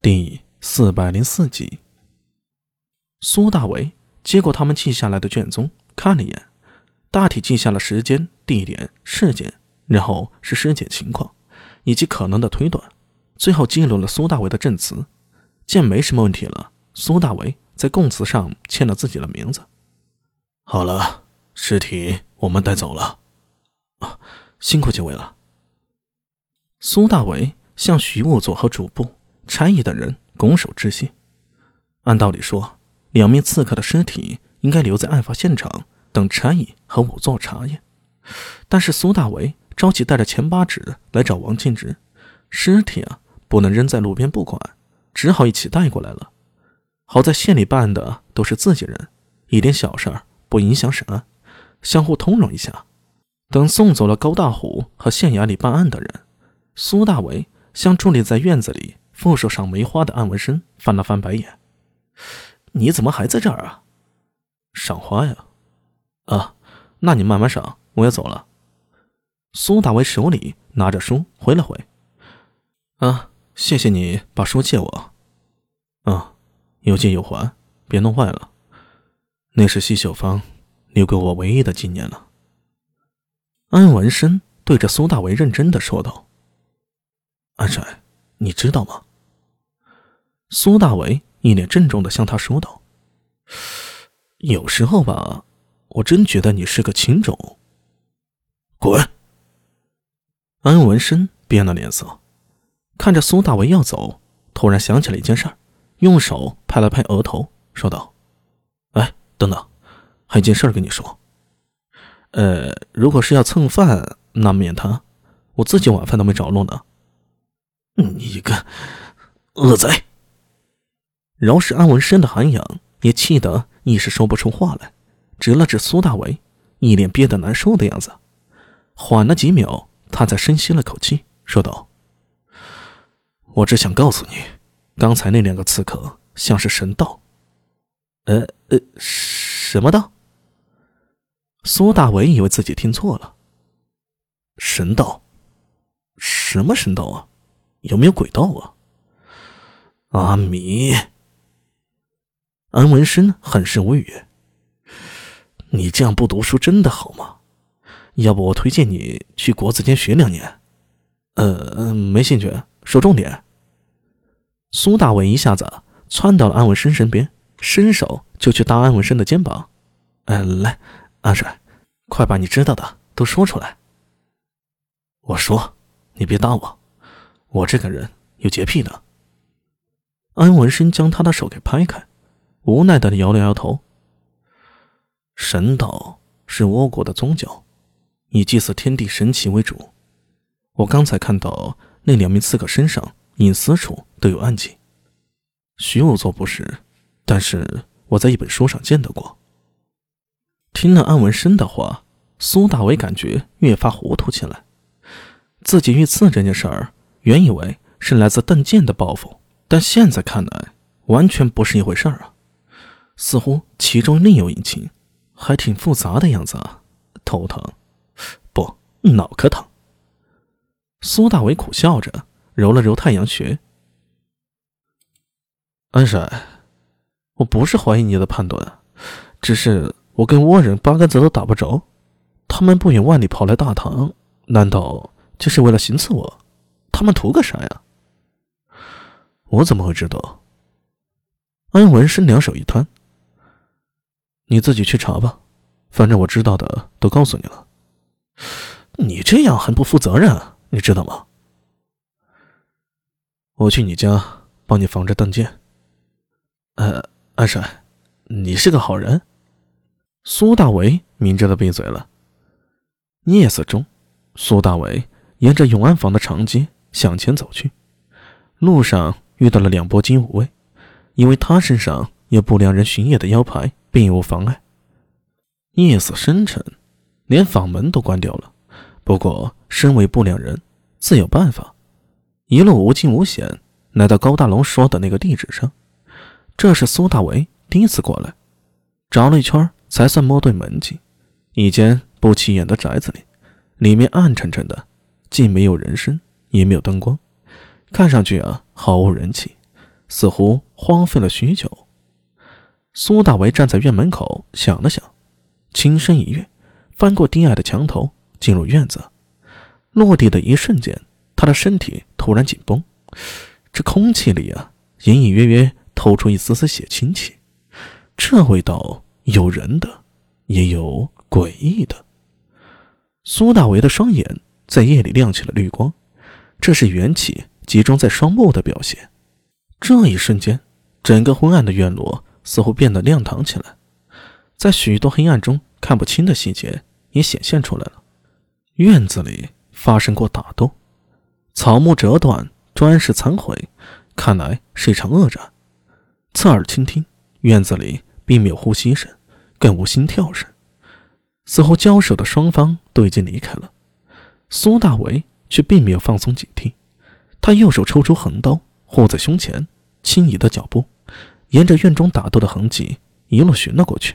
第四百零四集，苏大为接过他们记下来的卷宗，看了一眼，大体记下了时间、地点、事件，然后是尸检情况，以及可能的推断，最后记录了苏大为的证词。见没什么问题了，苏大为在供词上签了自己的名字。好了，尸体我们带走了。啊，辛苦几位了。苏大为向徐务佐和主簿。差役的人拱手致谢。按道理说，两名刺客的尸体应该留在案发现场，等差役和仵作查验。但是苏大为着急带着钱八指来找王庆直，尸体啊不能扔在路边不管，只好一起带过来了。好在县里办案的都是自己人，一点小事儿不影响审案，相互通融一下。等送走了高大虎和县衙里办案的人，苏大为向伫立在院子里。副手上梅花的安文生翻了翻白眼：“你怎么还在这儿啊？赏花呀！啊，那你慢慢赏，我要走了。”苏大为手里拿着书回了回：“啊，谢谢你把书借我。啊，有借有还，别弄坏了。那是西秀芳留给我唯一的纪念了。”安文生对着苏大为认真的说道：“安帅，你知道吗？”苏大为一脸郑重的向他说道：“有时候吧，我真觉得你是个情种。”滚！安文生变了脸色，看着苏大为要走，突然想起了一件事儿，用手拍了拍额头，说道：“哎，等等，还有件事儿跟你说。呃，如果是要蹭饭，那免谈，我自己晚饭都没着落呢。”你个恶贼！饶是安文生的涵养，也气得一时说不出话来，指了指苏大为，一脸憋得难受的样子。缓了几秒，他才深吸了口气，说道：“我只想告诉你，刚才那两个刺客像是神道。”“呃呃，什么道？”苏大为以为自己听错了。“神道？什么神道啊？有没有鬼道啊？”阿弥。安文生很是无语。你这样不读书真的好吗？要不我推荐你去国子监学两年。呃，没兴趣。说重点。苏大伟一下子窜到了安文生身边，伸手就去搭安文生的肩膀。呃，来，阿帅，快把你知道的都说出来。我说，你别搭我，我这个人有洁癖的。安文生将他的手给拍开。无奈的摇了摇头。神道是倭国的宗教，以祭祀天地神奇为主。我刚才看到那两名刺客身上隐私处都有暗记。徐武作不是，但是我在一本书上见到过。听了安文生的话，苏大伟感觉越发糊涂起来。自己遇刺这件事儿，原以为是来自邓健的报复，但现在看来，完全不是一回事儿啊。似乎其中另有隐情，还挺复杂的样子啊！头疼，不，脑壳疼。苏大伟苦笑着，揉了揉太阳穴。安帅，我不是怀疑你的判断，只是我跟倭人八竿子都打不着，他们不远万里跑来大唐，难道就是为了行刺我？他们图个啥呀？我怎么会知道？安文生两手一摊。你自己去查吧，反正我知道的都告诉你了。你这样很不负责任，你知道吗？我去你家帮你防着邓健。呃，阿帅，你是个好人。苏大为抿着的闭嘴了。夜色中，苏大为沿着永安坊的长街向前走去，路上遇到了两波金武卫，因为他身上有不良人巡夜的腰牌。并无妨碍。夜色深沉，连房门都关掉了。不过，身为不良人，自有办法。一路无惊无险，来到高大龙说的那个地址上。这是苏大为第一次过来，找了一圈才算摸对门径。一间不起眼的宅子里，里面暗沉沉的，既没有人声，也没有灯光，看上去啊毫无人气，似乎荒废了许久。苏大为站在院门口，想了想，轻身一跃，翻过低矮的墙头，进入院子。落地的一瞬间，他的身体突然紧绷，这空气里啊，隐隐约约透出一丝丝血清气。这味道有人的，也有诡异的。苏大为的双眼在夜里亮起了绿光，这是元气集中在双目的表现。这一瞬间，整个昏暗的院落似乎变得亮堂起来，在许多黑暗中看不清的细节也显现出来了。院子里发生过打斗，草木折断，砖石残毁，看来是一场恶战。侧耳倾听，院子里并没有呼吸声，更无心跳声，似乎交手的双方都已经离开了。苏大为却并没有放松警惕，他右手抽出横刀。护在胸前，轻移的脚步，沿着院中打斗的痕迹一路寻了过去。